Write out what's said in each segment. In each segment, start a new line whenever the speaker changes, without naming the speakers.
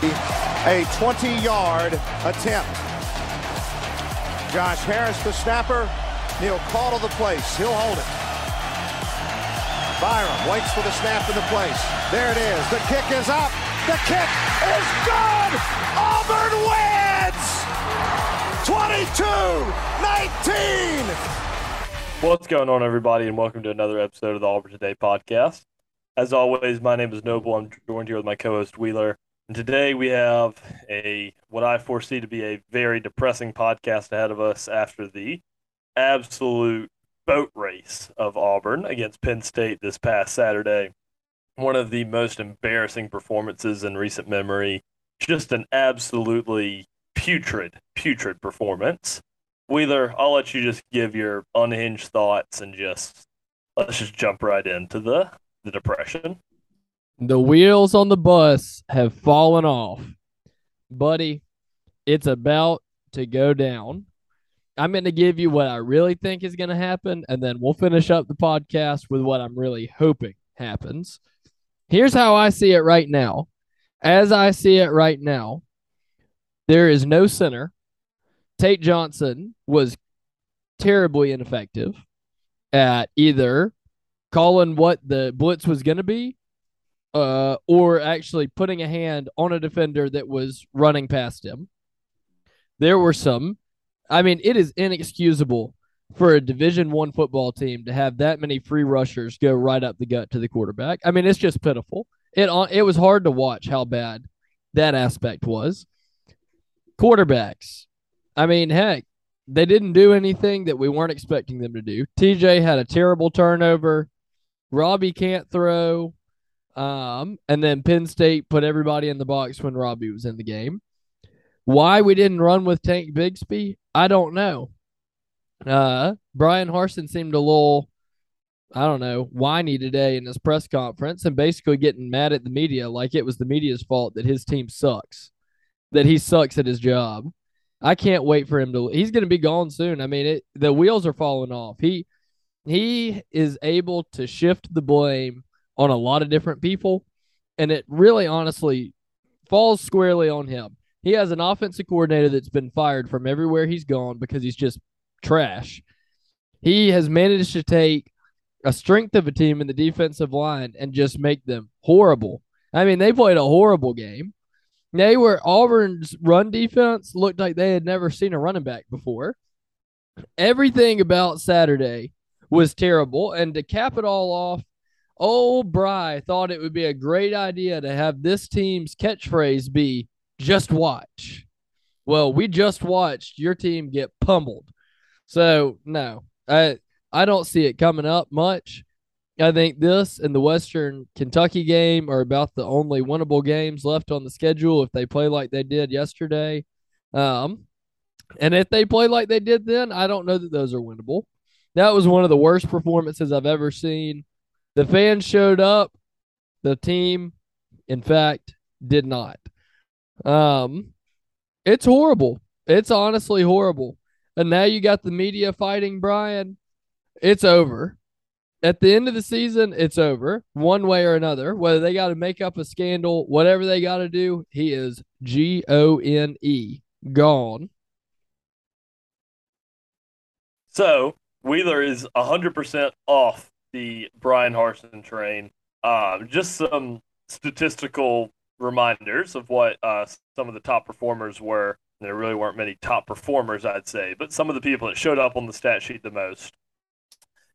A 20-yard attempt. Josh Harris, the snapper. He'll call to the place. He'll hold it. Byrum waits for the snap to the place. There it is. The kick is up. The kick is good. Auburn wins. 22-19.
What's going on, everybody, and welcome to another episode of the Auburn Today podcast. As always, my name is Noble. I'm joined here with my co-host Wheeler. And today we have a what I foresee to be a very depressing podcast ahead of us after the absolute boat race of Auburn against Penn State this past Saturday. One of the most embarrassing performances in recent memory. Just an absolutely putrid, putrid performance. Wheeler, I'll let you just give your unhinged thoughts and just let's just jump right into the the depression.
The wheels on the bus have fallen off. Buddy, it's about to go down. I'm going to give you what I really think is going to happen, and then we'll finish up the podcast with what I'm really hoping happens. Here's how I see it right now. As I see it right now, there is no center. Tate Johnson was terribly ineffective at either calling what the blitz was going to be uh, or actually putting a hand on a defender that was running past him. There were some. I mean, it is inexcusable for a Division One football team to have that many free rushers go right up the gut to the quarterback. I mean, it's just pitiful. It it was hard to watch how bad that aspect was. Quarterbacks. I mean, heck, they didn't do anything that we weren't expecting them to do. TJ had a terrible turnover. Robbie can't throw. Um, and then Penn State put everybody in the box when Robbie was in the game. Why we didn't run with Tank Bigsby, I don't know. Uh, Bryan Harsin seemed a little, I don't know, whiny today in his press conference and basically getting mad at the media like it was the media's fault that his team sucks, that he sucks at his job. I can't wait for him to. He's going to be gone soon. I mean, it, the wheels are falling off. He he is able to shift the blame on a lot of different people, and it really honestly falls squarely on him. He has an offensive coordinator that's been fired from everywhere he's gone because he's just trash. He has managed to take a strength of a team in the defensive line and just make them horrible. I mean, they played a horrible game. They were Auburn's run defense looked like they had never seen a running back before. Everything about Saturday was terrible. And to cap it all off, Old Bry thought it would be a great idea to have this team's catchphrase be just watch. Well, we just watched your team get pummeled. So, no, I I don't see it coming up much. I think this and the Western Kentucky game are about the only winnable games left on the schedule if they play like they did yesterday. Um, and if they play like they did then, I don't know that those are winnable. That was one of the worst performances I've ever seen. The fans showed up. The team, in fact, did not. Um, it's horrible. It's honestly horrible. And now you got the media fighting Bryan. It's over. At the end of the season, it's over one way or another. Whether they got to make up a scandal, whatever they got to do, he is G O N E, gone.
So Wheeler is 100% off the Bryan Harsin train. Uh, just some statistical reminders of what uh, some of the top performers were. There really weren't many top performers, I'd say, but some of the people that showed up on the stat sheet the most.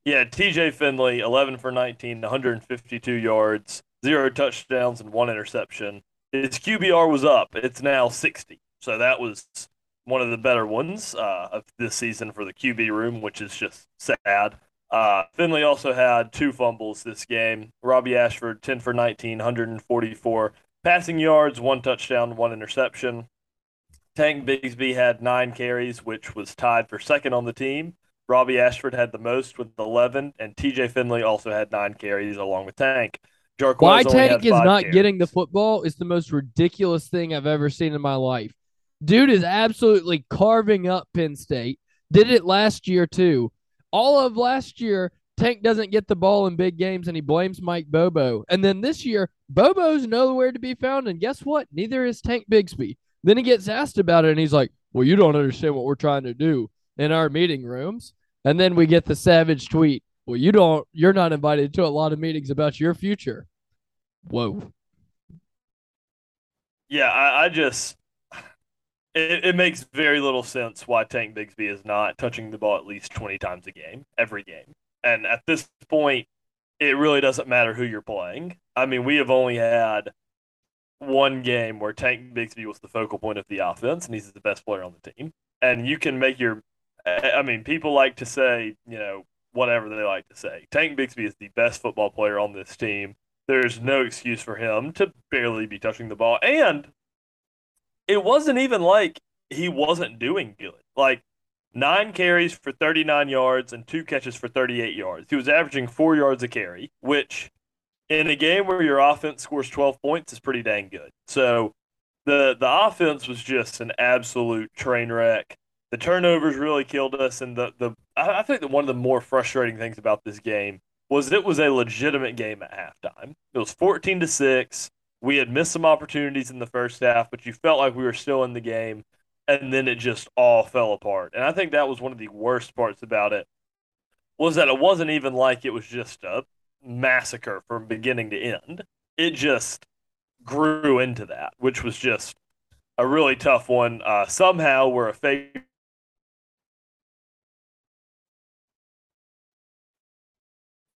Yeah, TJ Finley, 11 for 19, 152 yards, zero touchdowns, and one interception. His QBR was up. It's now 60. So that was one of the better ones uh, of this season for the QB room, which is just sad. Uh, Finley also had two fumbles this game. Robbie Ashford, 10 for 19, 144 passing yards, one touchdown, one interception. Tank Bigsby had nine carries, which was tied for second on the team. Robbie Ashford had the most with 11, and TJ Finley also had nine carries along with Tank.
Jarquez Why Tank is not carries. getting the football is the most ridiculous thing I've ever seen in my life. Dude is absolutely carving up Penn State. Did it last year too. All of last year, Tank doesn't get the ball in big games and he blames Mike Bobo. And then this year, Bobo's nowhere to be found. And guess what? Neither is Tank Bigsby. Then he gets asked about it and he's like, Well, you don't understand what we're trying to do in our meeting rooms. And then we get the savage tweet. Well, you don't, you're not invited to a lot of meetings about your future. Whoa.
Yeah, I, I just, it, it, makes very little sense why Tank Bigsby is not touching the ball at least 20 times a game, every game. And at this point, it really doesn't matter who you're playing. I mean, we have only had one game where Tank Bigsby was the focal point of the offense, and he's the best player on the team. And you can make your I mean, people like to say, you know, whatever they like to say. Tank Bigsby is the best football player on this team. There's no excuse for him to barely be touching the ball. And it wasn't even like he wasn't doing good. Like nine carries for 39 yards and two catches for 38 yards. He was averaging four yards a carry, which in a game where your offense scores 12 points is pretty dang good. So the the offense was just an absolute train wreck the turnovers really killed us, and the the I think that one of the more frustrating things about this game was it was a legitimate game at halftime. It was fourteen to six. We had missed some opportunities in the first half, but you felt like we were still in the game, and then it just all fell apart. And I think that was one of the worst parts about it was that it wasn't even like it was just a massacre from beginning to end. It just grew into that, which was just a really tough one. Uh, somehow we're a fake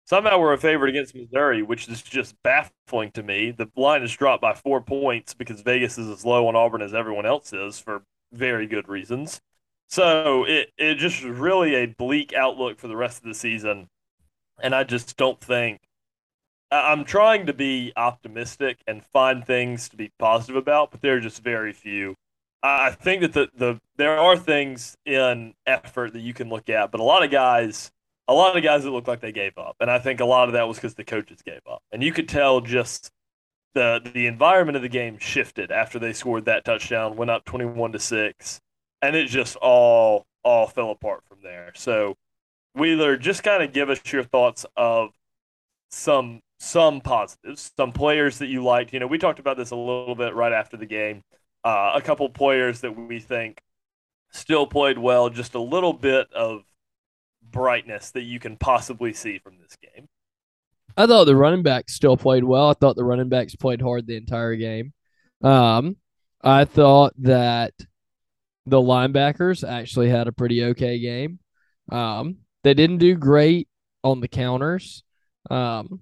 Somehow we're a favorite against Missouri, which is just baffling to me. The line is dropped by four points because Vegas is as low on Auburn as everyone else is for very good reasons. So it, it just really a bleak outlook for the rest of the season. And I just don't think I'm trying to be optimistic and find things to be positive about, but there are just very few. I think that the, the there are things in effort that you can look at, but a lot of guys a lot of guys that looked like they gave up, and I think a lot of that was because the coaches gave up, and you could tell just the the environment of the game shifted after they scored that touchdown, went up twenty one to six, and it just all all fell apart from there. So Wheeler, just kind of give us your thoughts of some some positives, some players that you liked. You know, we talked about this a little bit right after the game. Uh, a couple players that we think still played well, just a little bit of brightness that you can possibly see from this game.
I thought the running backs still played well. I thought the running backs played hard the entire game. Um, I thought that the linebackers actually had a pretty okay game. Um, they didn't do great on the counters. Um,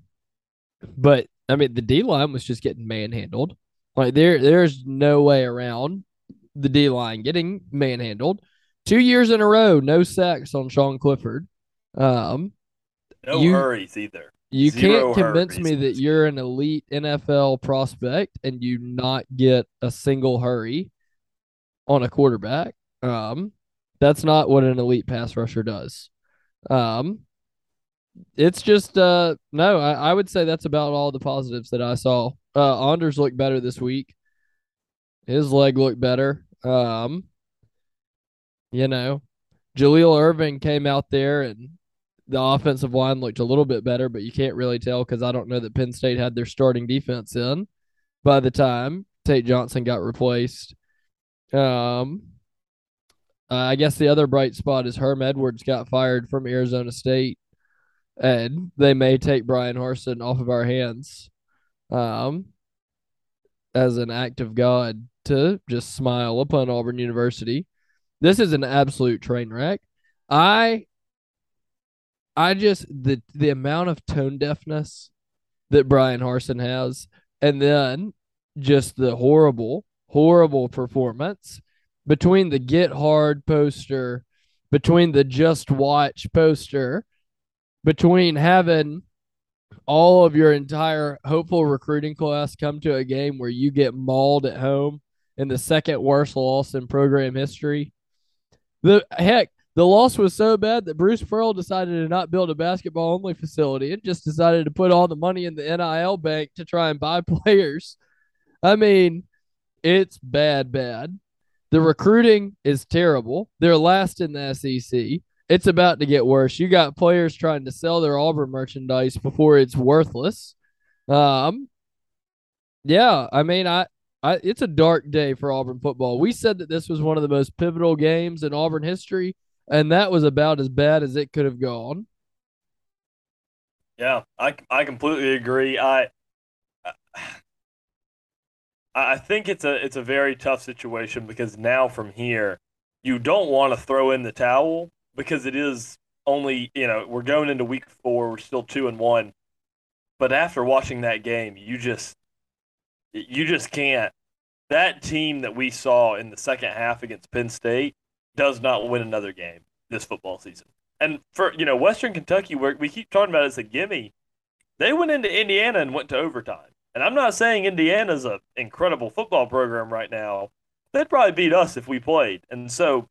but I mean, the D line was just getting manhandled. Like there, there's no way around the D line getting manhandled two years in a row, no sacks on Sean Clifford. Um,
no you, hurries either.
You Zero can't convince me that you're an elite NFL prospect and you not get a single hurry on a quarterback. Um, that's not what an elite pass rusher does. Um, it's just uh no, I, I would say that's about all the positives that I saw. Uh Anders looked better this week. His leg looked better. Um, you know, Jaleel Irving came out there and the offensive line looked a little bit better, but you can't really tell because I don't know that Penn State had their starting defense in by the time Tate Johnson got replaced. Um, I guess the other bright spot is Herm Edwards got fired from Arizona State, and they may take Bryan Harsin off of our hands, um, as an act of God to just smile upon Auburn University. This is an absolute train wreck. I I just the the amount of tone deafness that Bryan Harsin has, and then just the horrible, horrible performance between the get hard poster, between the just watch poster, between having all of your entire hopeful recruiting class come to a game where you get mauled at home in the second worst loss in program history. The heck, the loss was so bad that Bruce Pearl decided to not build a basketball only facility and just decided to put all the money in the NIL bank to try and buy players. I mean, it's bad, bad. The recruiting is terrible. They're last in the SEC. It's about to get worse. You got players trying to sell their Auburn merchandise before it's worthless. Um, yeah, I mean, I, I, it's a dark day for Auburn football. We said that this was one of the most pivotal games in Auburn history, and that was about as bad as it could have gone.
Yeah, I, I completely agree. I I think it's a it's a very tough situation because now from here you don't want to throw in the towel because it is only you know we're going into week four we're still two and one, but after watching that game you just you just can't. That team that we saw in the second half against Penn State does not win another game this football season. And for you know Western Kentucky, where we keep talking about it as a gimme, they went into Indiana and went to overtime. And I'm not saying Indiana's an incredible football program right now. They'd probably beat us if we played. And so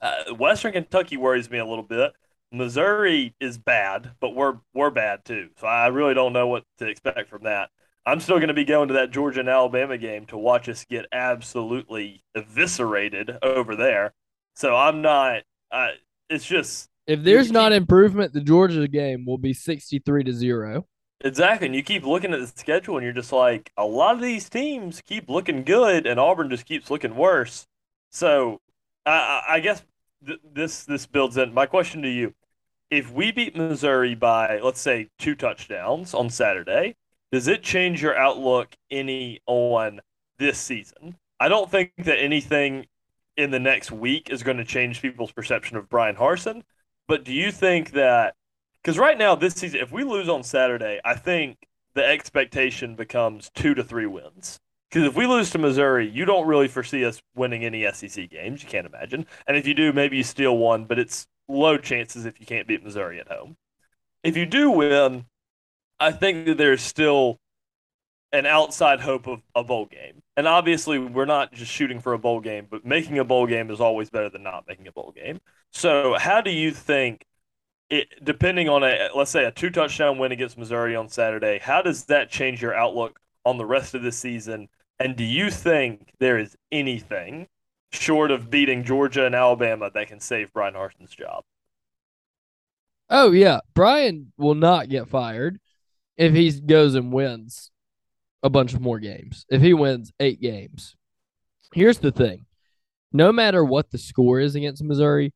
uh, Western Kentucky worries me a little bit. Missouri is bad, but we're we're bad too. So I really don't know what to expect from that. I'm still going to be going to that Georgia and Alabama game to watch us get absolutely eviscerated over there. So I'm not. Uh, it's just
if there's not improvement, the Georgia game will be 63 to zero.
Exactly. And you keep looking at the schedule and you're just like, a lot of these teams keep looking good and Auburn just keeps looking worse. So I, I guess th- this this builds in. My question to you if we beat Missouri by, let's say, two touchdowns on Saturday, does it change your outlook any on this season? I don't think that anything in the next week is going to change people's perception of Bryan Harsin. But do you think that because right now, this season, if we lose on Saturday, I think the expectation becomes two to three wins. Because if we lose to Missouri, you don't really foresee us winning any SEC games. You can't imagine. And if you do, maybe you steal one, but it's low chances if you can't beat Missouri at home. If you do win, I think that there's still an outside hope of a bowl game. And obviously, we're not just shooting for a bowl game, but making a bowl game is always better than not making a bowl game. So, how do you think it, depending on a let's say a two touchdown win against Missouri on Saturday, how does that change your outlook on the rest of the season? And do you think there is anything short of beating Georgia and Alabama that can save Bryan Harsin's job?
Oh yeah, Bryan will not get fired if he goes and wins a bunch of more games. If he wins 8 games. Here's the thing. No matter what the score is against Missouri,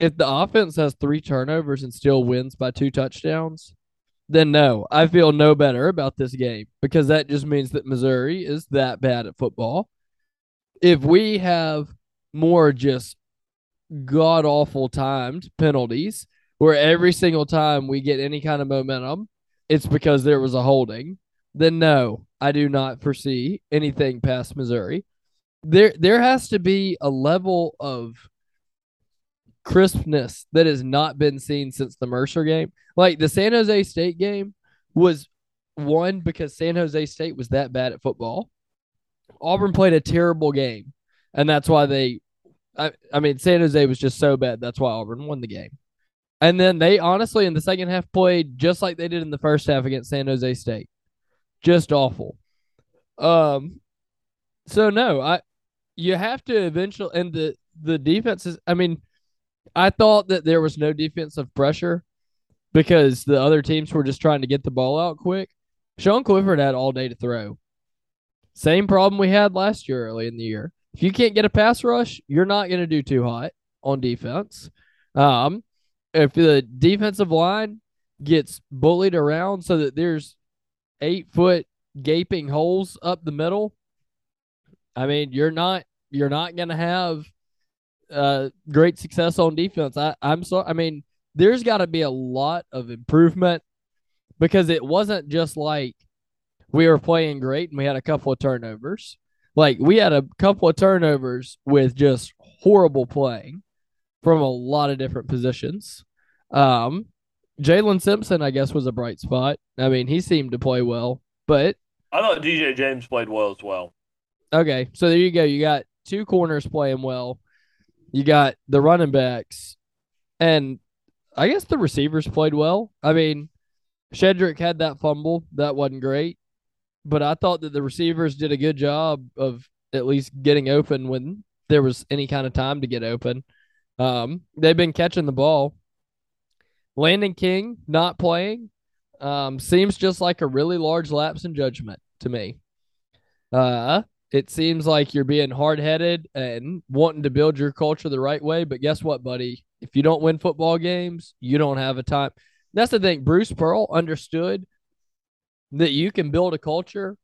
if the offense has three turnovers and still wins by two touchdowns, then no, I feel no better about this game because that just means that Missouri is that bad at football. If we have more just god awful timed penalties where every single time we get any kind of momentum, it's because there was a holding, then no, I do not foresee anything past Missouri. There there has to be a level of crispness that has not been seen since the Mercer game. Like the San Jose State game was one because San Jose State was that bad at football. Auburn played a terrible game, and that's why they. I, I mean, San Jose was just so bad. That's why Auburn won the game. And then they honestly, in the second half, played just like they did in the first half against San Jose State. Just awful. Um, so no, I you have to eventually, and the the defense is. I mean, I thought that there was no defensive pressure because the other teams were just trying to get the ball out quick. Sean Clifford had all day to throw. Same problem we had last year early in the year. If you can't get a pass rush, you're not going to do too hot on defense. Um, if the defensive line gets bullied around so that there's eight foot gaping holes up the middle, I mean, you're not you're not to have uh, great success on defense. I, I'm so I mean, there's got to be a lot of improvement because it wasn't just like we were playing great and we had a couple of turnovers. Like we had a couple of turnovers with just horrible playing from a lot of different positions. Um, Jaylin Simpson, I guess, was a bright spot. I mean, he seemed to play well, but
I thought DJ James played well as well.
Okay, so there you go. You got two corners playing well. You got the running backs, and I guess the receivers played well. I mean, Shedrick had that fumble that wasn't great, but I thought that the receivers did a good job of at least getting open when there was any kind of time to get open. Um, they've been catching the ball. Landon King not playing um, seems just like a really large lapse in judgment to me. Uh, it seems like you're being hard headed and wanting to build your culture the right way. But guess what, buddy? If you don't win football games, you don't have a time. That's the thing. Bruce Pearl understood that you can build a culture,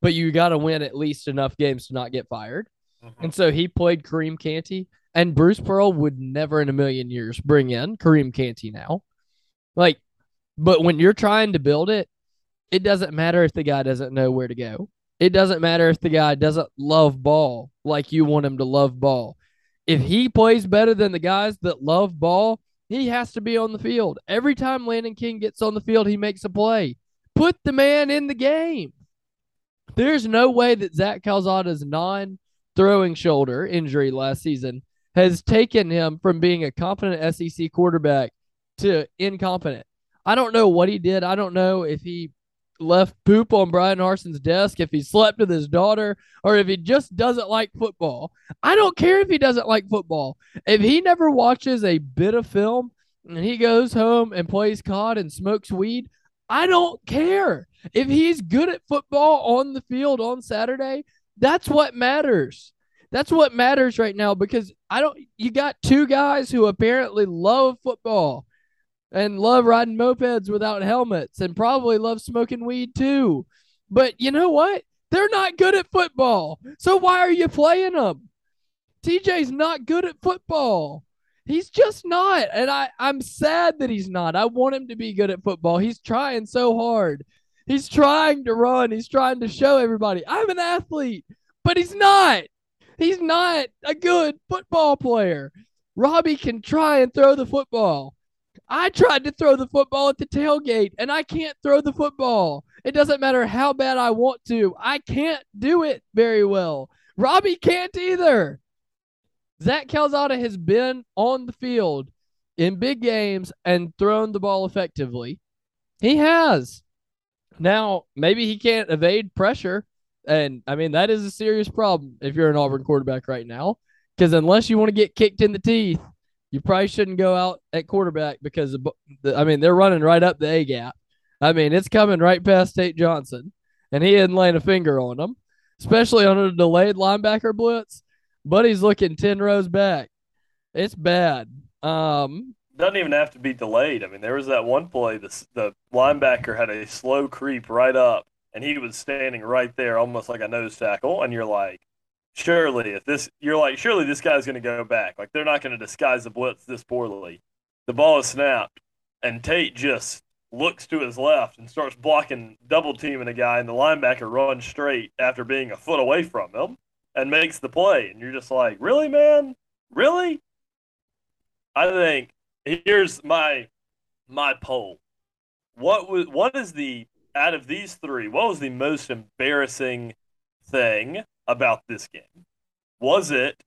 but you got to win at least enough games to not get fired. Mm-hmm. And so he played Kareem Canty, and Bruce Pearl would never in a million years bring in Kareem Canty now. Like, but when you're trying to build it, it doesn't matter if the guy doesn't know where to go. It doesn't matter if the guy doesn't love ball like you want him to love ball. If he plays better than the guys that love ball, he has to be on the field. Every time Landon King gets on the field, he makes a play. Put the man in the game. There's no way that Zach Calzada's non throwing shoulder injury last season has taken him from being a competent SEC quarterback to incompetent. I don't know what he did. I don't know if he left poop on Bryan Harsin's desk, if he slept with his daughter, or if he just doesn't like football. I don't care if he doesn't like football. If he never watches a bit of film and he goes home and plays COD and smokes weed, I don't care. If he's good at football on the field on Saturday, that's what matters. That's what matters right now because I don't you got two guys who apparently love football and love riding mopeds without helmets and probably love smoking weed too. But you know what? They're not good at football. So why are you playing them? TJ's not good at football. He's just not. And I, I'm sad that he's not. I want him to be good at football. He's trying so hard. He's trying to run. He's trying to show everybody I'm an athlete, but he's not. He's not a good football player. Robbie can try and throw the football. I tried to throw the football at the tailgate and I can't throw the football. It doesn't matter how bad I want to. I can't do it very well. Robbie can't either. Zach Calzada has been on the field in big games and thrown the ball effectively. He has. Now, maybe he can't evade pressure. And I mean, that is a serious problem if you're an Auburn quarterback right now. Because unless you want to get kicked in the teeth, you probably shouldn't go out at quarterback because I mean they're running right up the A gap. I mean it's coming right past Tate Johnson, and he isn't laying a finger on them, especially on a delayed linebacker blitz. Buddy's looking ten rows back. It's bad. Um,
doesn't even have to be delayed. I mean, there was that one play. The the linebacker had a slow creep right up, and he was standing right there, almost like a nose tackle. And you're like, surely if this you're like surely this guy's going to go back. Like they're not going to disguise the blitz this poorly. The ball is snapped and tate just looks to his left and starts blocking double teaming a guy and the linebacker runs straight after being a foot away from him and makes the play. And you're just like really man? Really? I think here's my my poll. What was what is the out of these three what was the most embarrassing thing about this game? Was it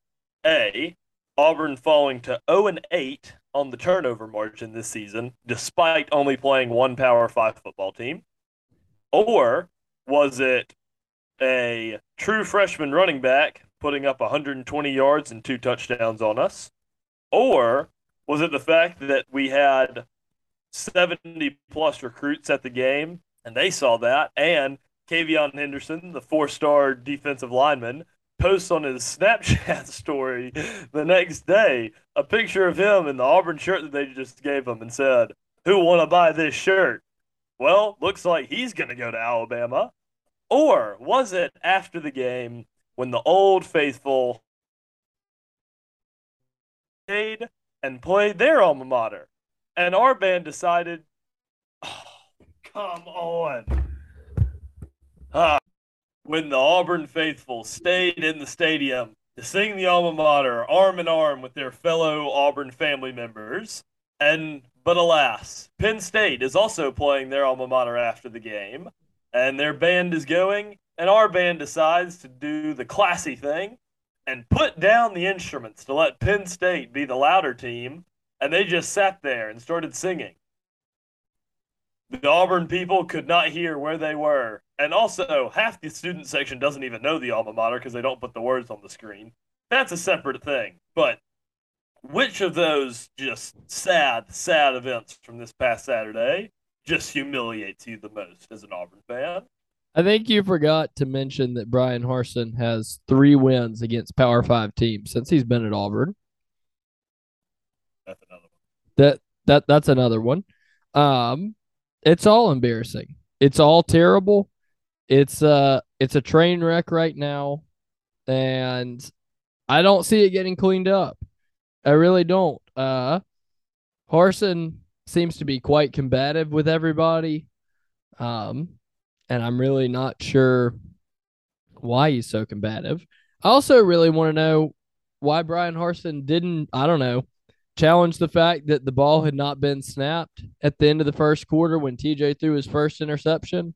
A, Auburn falling to 0 and 8 on the turnover margin this season, despite only playing one Power 5 football team? Or was it a true freshman running back putting up 120 yards and two touchdowns on us? Or was it the fact that we had 70 plus recruits at the game and they saw that and KaVeon Henderson, the four star defensive lineman, posts on his Snapchat story the next day a picture of him in the Auburn shirt that they just gave him and said, Who want to buy this shirt? Well, looks like he's going to go to Alabama. Or was it after the game when the old faithful stayed and played their alma mater? And our band decided, oh, come on uh, when the Auburn faithful stayed in the stadium to sing the alma mater arm in arm with their fellow Auburn family members. And but alas, Penn State is also playing their alma mater after the game, and their band is going, and our band decides to do the classy thing and put down the instruments to let Penn State be the louder team, and they just sat there and started singing. The Auburn people could not hear where they were. And also, half the student section doesn't even know the alma mater because they don't put the words on the screen. That's a separate thing. But which of those just sad, sad events from this past Saturday just humiliates you the most as an Auburn fan?
I think you forgot to mention that Bryan Harsin has three wins against Power Five teams since he's been at Auburn.
That's another one.
That that that's another one. Um, it's all embarrassing. It's all terrible. It's uh it's a train wreck right now, and I don't see it getting cleaned up. I really don't. Uh, Harsin seems to be quite combative with everybody. Um, and I'm really not sure why he's so combative. I also really want to know why Bryan Harsin didn't, I don't know, challenge the fact that the ball had not been snapped at the end of the first quarter when TJ threw his first interception,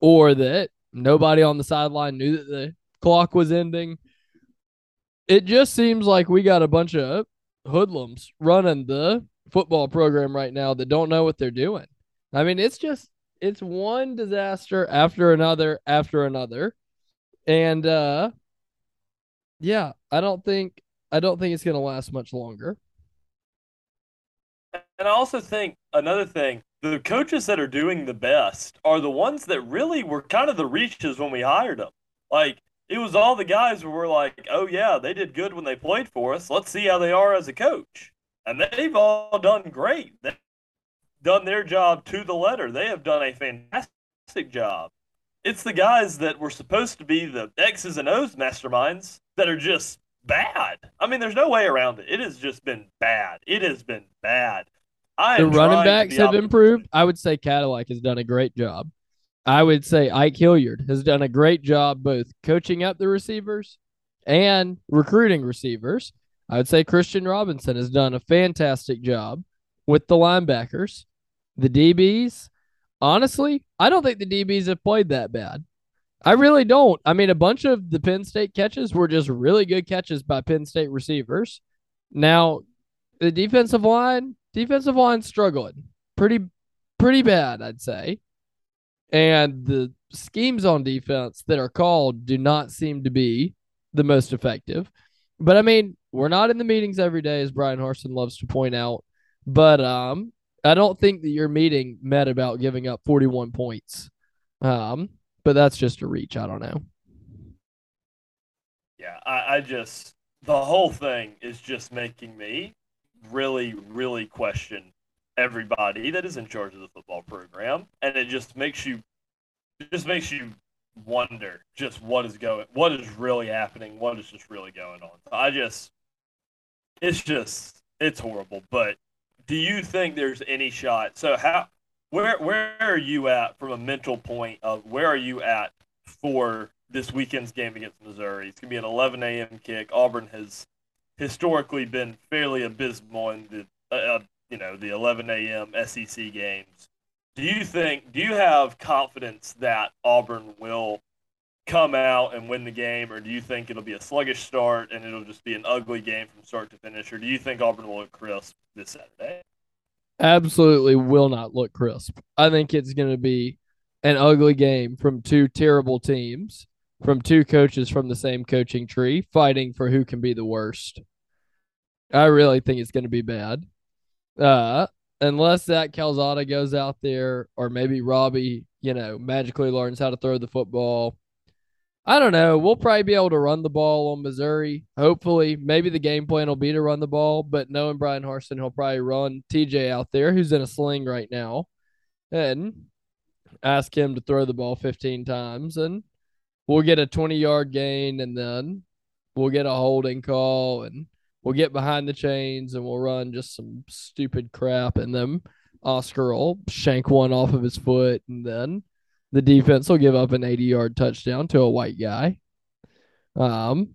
or that nobody on the sideline knew that the clock was ending. It just seems like we got a bunch of hoodlums running the football program right now that don't know what they're doing. I mean, it's just it's one disaster after another after another. And uh yeah, I don't think I don't think it's going to last much longer.
And I also think another thing, the coaches that are doing the best are the ones that really were kind of the reaches when we hired them. Like it was all the guys who were like, "Oh yeah, they did good when they played for us. Let's see how they are as a coach." And they've all done great. They've done their job to the letter. They have done a fantastic job. It's the guys that were supposed to be the X's and O's masterminds that are just bad. I mean, there's no way around it. It has just been bad. It has been bad. I
the running backs have improved. I would say Cadillac has done a great job. I would say Ike Hilliard has done a great job both coaching up the receivers and recruiting receivers. I would say Christian Robinson has done a fantastic job with the linebackers. The DBs, honestly, I don't think the DBs have played that bad. I really don't. I mean, a bunch of the Penn State catches were just really good catches by Penn State receivers. Now, the defensive line, defensive line struggling pretty, pretty bad, I'd say. And the schemes on defense that are called do not seem to be the most effective. But I mean, we're not in the meetings every day, as Bryan Harsin loves to point out. But um, I don't think that your meeting met about giving up 41 points. Um, but that's just a reach. I don't know.
Yeah, I, I just the whole thing is just making me really, really question everybody that is in charge of the football program, and it just makes you, just makes you wonder just what is going, what is really happening, what is just really going on. I just, it's just, it's horrible. But do you think there's any shot? So how, where, where are you at from a mental point of where are you at for this weekend's game against Missouri? It's gonna be an 11 a.m. kick. Auburn has historically been fairly abysmal in the uh, uh you know the 11 a.m. SEC games. Do you think? Do you have confidence that Auburn will come out and win the game, or do you think it'll be a sluggish start and it'll just be an ugly game from start to finish, or do you think Auburn will look crisp this Saturday?
Absolutely will not look crisp. I think it's going to be an ugly game from two terrible teams, from two coaches from the same coaching tree, fighting for who can be the worst. I really think it's going to be bad. Uh, unless Zach Calzada goes out there, or maybe Robbie, you know, magically learns how to throw the football. I don't know. We'll probably be able to run the ball on Missouri. Hopefully, maybe the game plan will be to run the ball, but knowing Bryan Harsin, he'll probably run TJ out there, who's in a sling right now, and ask him to throw the ball 15 times, and we'll get a 20 yard gain, and then we'll get a holding call, and we'll get behind the chains and we'll run just some stupid crap and then Oscar will shank one off of his foot and then the defense will give up an 80 yard touchdown to a white guy. Um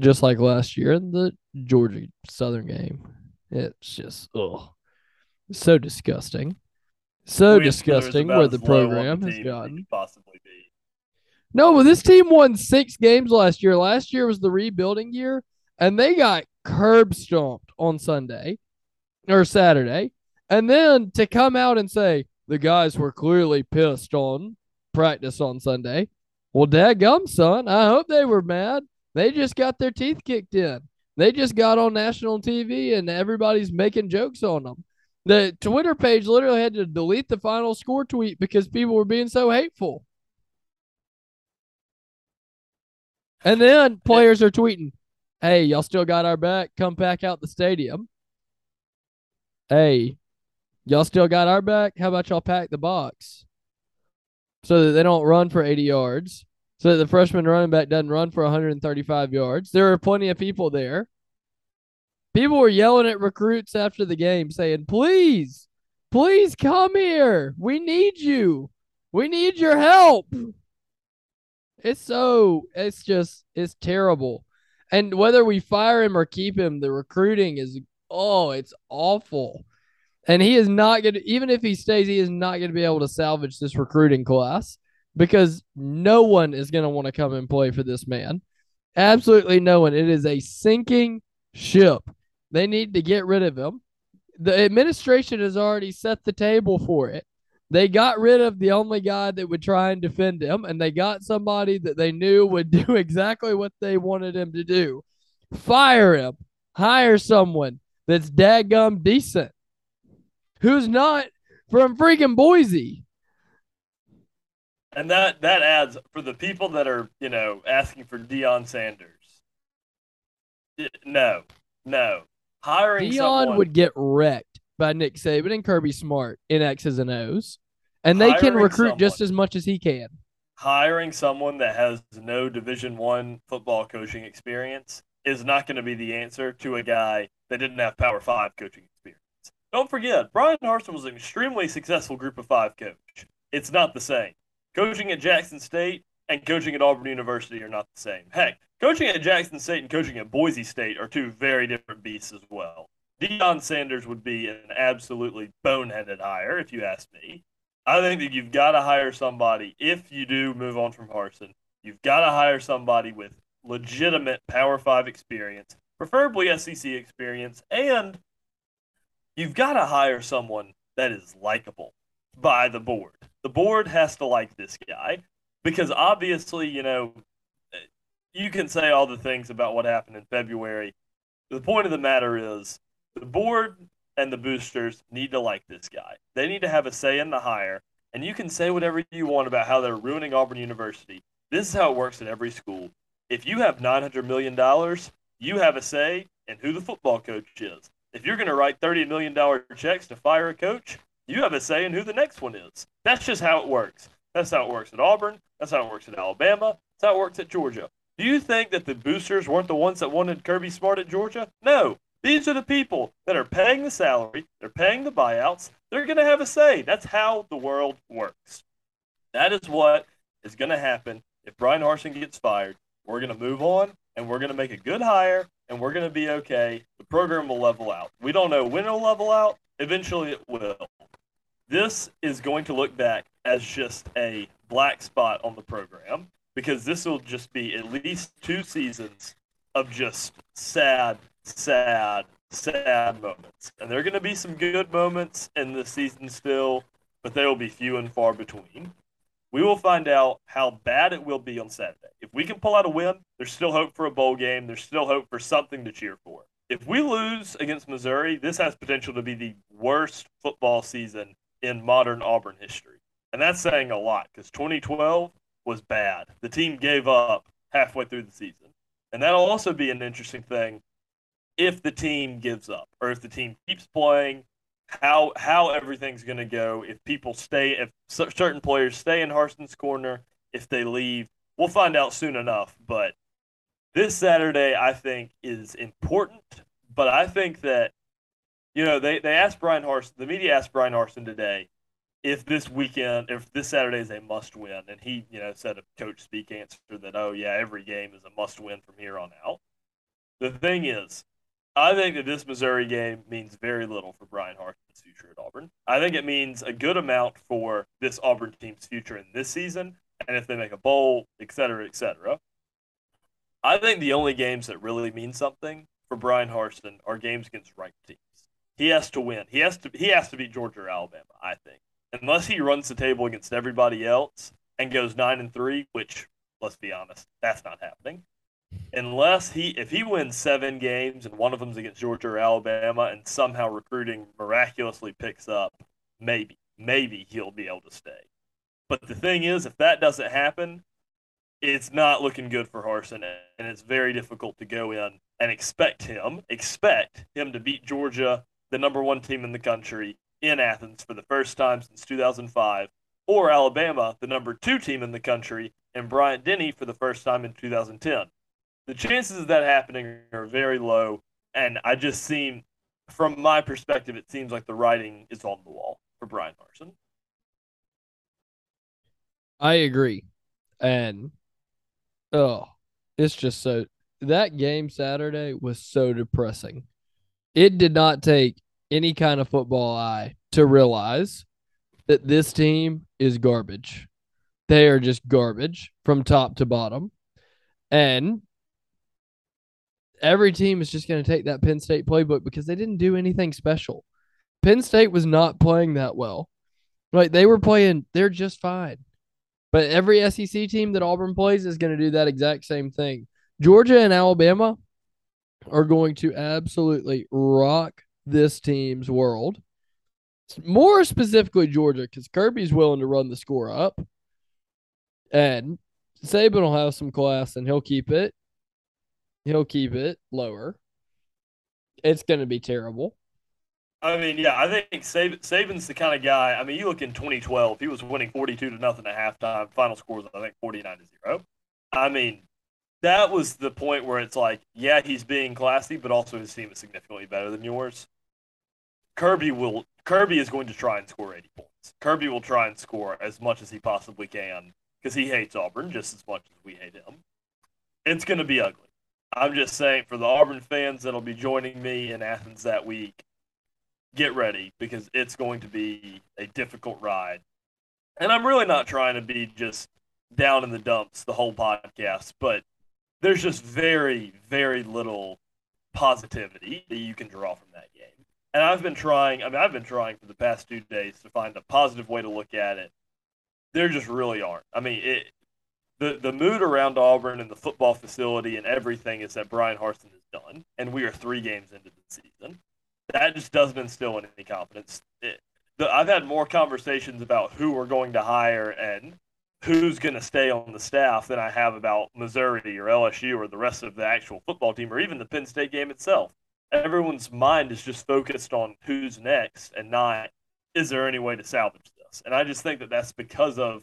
just like last year in the Georgia Southern game. It's just ugh. So disgusting. So disgusting where the program has gotten.
Possibly.
No, but this team won six games last year. Last year was the rebuilding year, and they got curb stomped on Sunday or Saturday. And then to come out and say the guys were clearly pissed on practice on Sunday. Well, dadgum, son, I hope they were mad. They just got their teeth kicked in. They just got on national TV and everybody's making jokes on them. The Twitter page literally had to delete the final score tweet because people were being so hateful. And then players are tweeting, hey, y'all still got our back? Come pack out the stadium. Hey, y'all still got our back? How about y'all pack the box so that they don't run for 80 yards? So that the freshman running back doesn't run for 135 yards. There are plenty of people there. People were yelling at recruits after the game saying, please, please come here. We need you. We need your help. It's so, it's just, it's terrible. And whether we fire him or keep him, the recruiting is, oh, it's awful. And he is not going to, even if he stays, he is not going to be able to salvage this recruiting class because no one is going to want to come and play for this man. Absolutely no one. It is a sinking ship. They need to get rid of him. The administration has already set the table for it. They got rid of the only guy that would try and defend him, and they got somebody that they knew would do exactly what they wanted him to do. Fire him. Hire someone that's dadgum decent. Who's not from freaking Boise.
And that that adds for the people that are, you know, asking for Deion Sanders. No, no hiring
Deion
someone,
would get wrecked by Nick Saban and Kirby Smart in X's and O's, and they can recruit
someone,
just as much as he can.
Hiring someone that has no Division One football coaching experience is not going to be the answer to a guy that didn't have Power Five coaching experience. Don't forget, Bryan Harsin was an extremely successful Group of Five coach. It's not the same. Coaching at Jackson State and coaching at Auburn University are not the same. Heck, coaching at Jackson State and coaching at Boise State are two very different beasts as well. Deion Sanders would be an absolutely boneheaded hire, if you ask me. I think that you've got to hire somebody, if you do move on from Harsin, you've got to hire somebody with legitimate Power Five experience, preferably SEC experience, and you've got to hire someone that is likable by the board. The board has to like this guy because obviously, you know, eh, you can say all the things about what happened in February. The point of the matter is the board and the boosters need to like this guy. They need to have a say in the hire. And you can say whatever you want about how they're ruining Auburn University. This is how it works at every school. If you have $900 million, you have a say in who the football coach is. If you're going to write $30 million checks to fire a coach, you have a say in who the next one is. That's just how it works. That's how it works at Auburn. That's how it works at Alabama. That's how it works at Georgia. Do you think that the boosters weren't the ones that wanted Kirby Smart at Georgia? No. These are the people that are paying the salary, they're paying the buyouts, they're going to have a say. That's how the world works. That is what is going to happen if Bryan Harsin gets fired. We're going to move on and we're going to make a good hire and we're going to be okay. The program will level out. We don't know when it'll level out. Eventually it will. This is going to look back as just a black spot on the program because this will just be at least two seasons of just sad, sad, sad moments. And there are going to be some good moments in the season still, but they will be few and far between. We will find out how bad it will be on Saturday. If we can pull out a win, there's still hope for a bowl game. There's still hope for something to cheer for. If we lose against Missouri, this has potential to be the worst football season in modern Auburn history. And that's saying a lot because 2012 was bad. The team gave up halfway through the season. And that'll also be an interesting thing if the team gives up or if the team keeps playing, how how everything's going to go if people stay if certain players stay in Harsin's corner, if they leave. We'll find out soon enough, but this Saturday I think is important, but I think that you know, they, they asked Bryan Harsin, the media asked Bryan Harsin today if this weekend, if this Saturday is a must win. And he, you know, said a coach speak answer that, oh, yeah, every game is a must win from here on out. The thing is, I think that this Missouri game means very little for Bryan Harsin's future at Auburn. I think it means a good amount for this Auburn team's future in this season. and if they make a bowl, et cetera, et cetera. I think the only games that really mean something for Bryan Harsin are games against ranked teams. He has to win. He has to he has to beat Georgia or Alabama, I think. Unless he runs the table against everybody else and goes 9 and 3, which let's be honest, that's not happening. Unless he if he wins 7 games and one of them's against Georgia or Alabama and somehow recruiting miraculously picks up, maybe maybe he'll be able to stay. But the thing is, if that doesn't happen, it's not looking good for Harsin, and it's very difficult to go in and expect him, expect him to beat Georgia, the number one team in the country, in Athens for the first time since 2005, or Alabama, the number two team in the country, and Bryant Denny for the first time in 2010. The chances of that happening are very low, and I just seem, from my perspective, it seems like the writing is on the wall for Bryan Harsin.
I agree. And oh, it's just so that game Saturday was so depressing. It did not take any kind of football eye to realize that this team is garbage. They are just garbage from top to bottom. And every team is just going to take that Penn State playbook because they didn't do anything special. Penn State was not playing that well. Like they were playing, they're just fine. But every SEC team that Auburn plays is going to do that exact same thing. Georgia and Alabama are going to absolutely rock this team's world. More specifically, Georgia, because Kirby's willing to run the score up. And Saban will have some class and he'll keep it. He'll keep it lower. It's going to be terrible.
I mean, yeah, I think Saban, Saban's the kind of guy. I mean, you look in 2012, he was winning 42 to nothing at halftime. Final score I think, 49 to 0. I mean, that was the point where it's like, yeah, he's being classy, but also his team is significantly better than yours. Kirby will Kirby is going to try and score 80 points. Kirby will try and score as much as he possibly can because he hates Auburn just as much as we hate him. It's going to be ugly. I'm just saying for the Auburn fans that'll be joining me in Athens that week, get ready because it's going to be a difficult ride. And I'm really not trying to be just down in the dumps the whole podcast, but there's just very, very little positivity that you can draw from that game. And I've been trying, I mean, I've been trying for the past two days to find a positive way to look at it. There just really aren't. I mean, it, the, the mood around Auburn and the football facility and everything is that Bryan Harsin is done, and we are three games into the season that just doesn't instill any confidence. It, the, I've had more conversations about who we're going to hire and who's going to stay on the staff than I have about Missouri or LSU or the rest of the actual football team or even the Penn State game itself. Everyone's mind is just focused on who's next and not is there any way to salvage this. And I just think that that's because of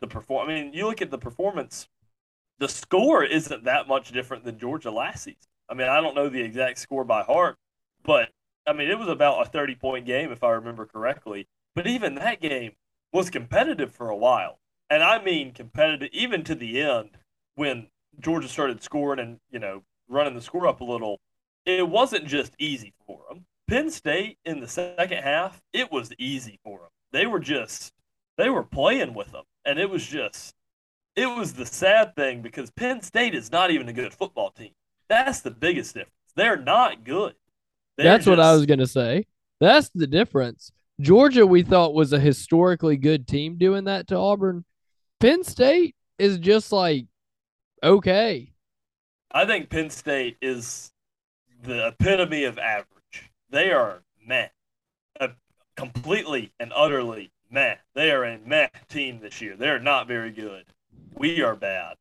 the perform. I mean, you look at the performance. The score isn't that much different than Georgia last season. I mean, I don't know the exact score by heart, but I mean, it was about a 30 point game, if I remember correctly. But even that game was competitive for a while. And I mean competitive even to the end when Georgia started scoring and, you know, running the score up a little. It wasn't just easy for them. Penn State in the second half, it was easy for them. They were just, they were playing with them. And it was just, it was the sad thing because Penn State is not even a good football team. That's the biggest difference. They're not good.
That's just... what I was going to say. That's the difference. Georgia, we thought was a historically good team doing that to Auburn. Penn State is just like, okay.
I think Penn State is the epitome of average. They are meh. Completely and utterly meh. They are a meh team this year. They're not very good. We are bad.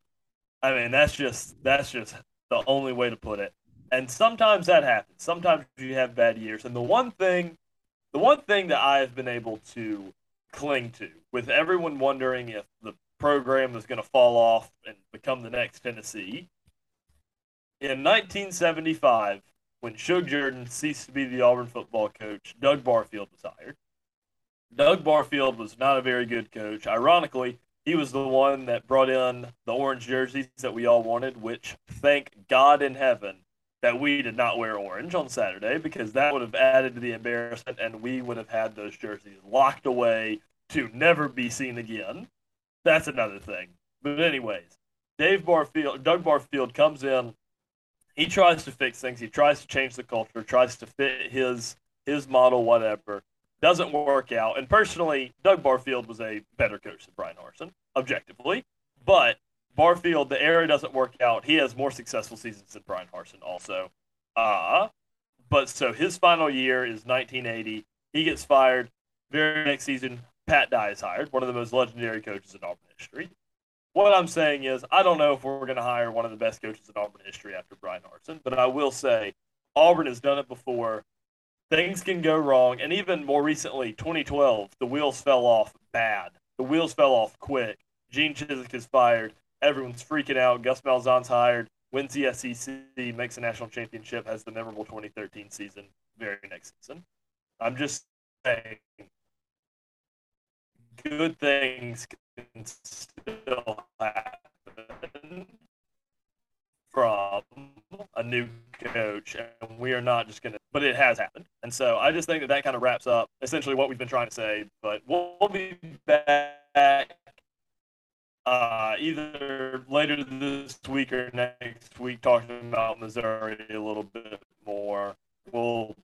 I mean, that's just that's just the only way to put it. And sometimes that happens. Sometimes you have bad years. And the one thing, the one thing that I have been able to cling to, with everyone wondering if the program is going to fall off and become the next Tennessee, in 1975, when Shug Jordan ceased to be the Auburn football coach, Doug Barfield was hired. Doug Barfield was not a very good coach. Ironically, he was the one that brought in the orange jerseys that we all wanted, which, thank God in heaven, that we did not wear orange on Saturday because that would have added to the embarrassment and we would have had those jerseys locked away to never be seen again. that's another thing. But anyways, Dave Barfield, Doug Barfield comes in. He tries to fix things. He tries to change the culture. Tries to fit his his model, whatever. Doesn't work out. And personally, Doug Barfield was a better coach than Bryan Harsin, objectively. But Barfield, the era doesn't work out. He has more successful seasons than Bryan Harsin, also. Uh, but so his final year is 1980. He gets fired. Very next season, Pat Dye is hired, one of the most legendary coaches in Auburn history. What I'm saying is, I don't know if we're going to hire one of the best coaches in Auburn history after Bryan Harsin, but I will say Auburn has done it before. Things can go wrong, and even more recently, 2012, the wheels fell off bad. The wheels fell off quick. Gene Chizik is fired. Everyone's freaking out. Gus Malzahn's hired. Wins the SEC, makes a national championship, has the memorable 2013 season, very next season. I'm just saying, good things still happen from a new coach, and we are not just going to. But it has happened, and so I just think that that kind of wraps up essentially what we've been trying to say. But we'll, we'll be back uh, either later this week or next week talking about Missouri a little bit more. We'll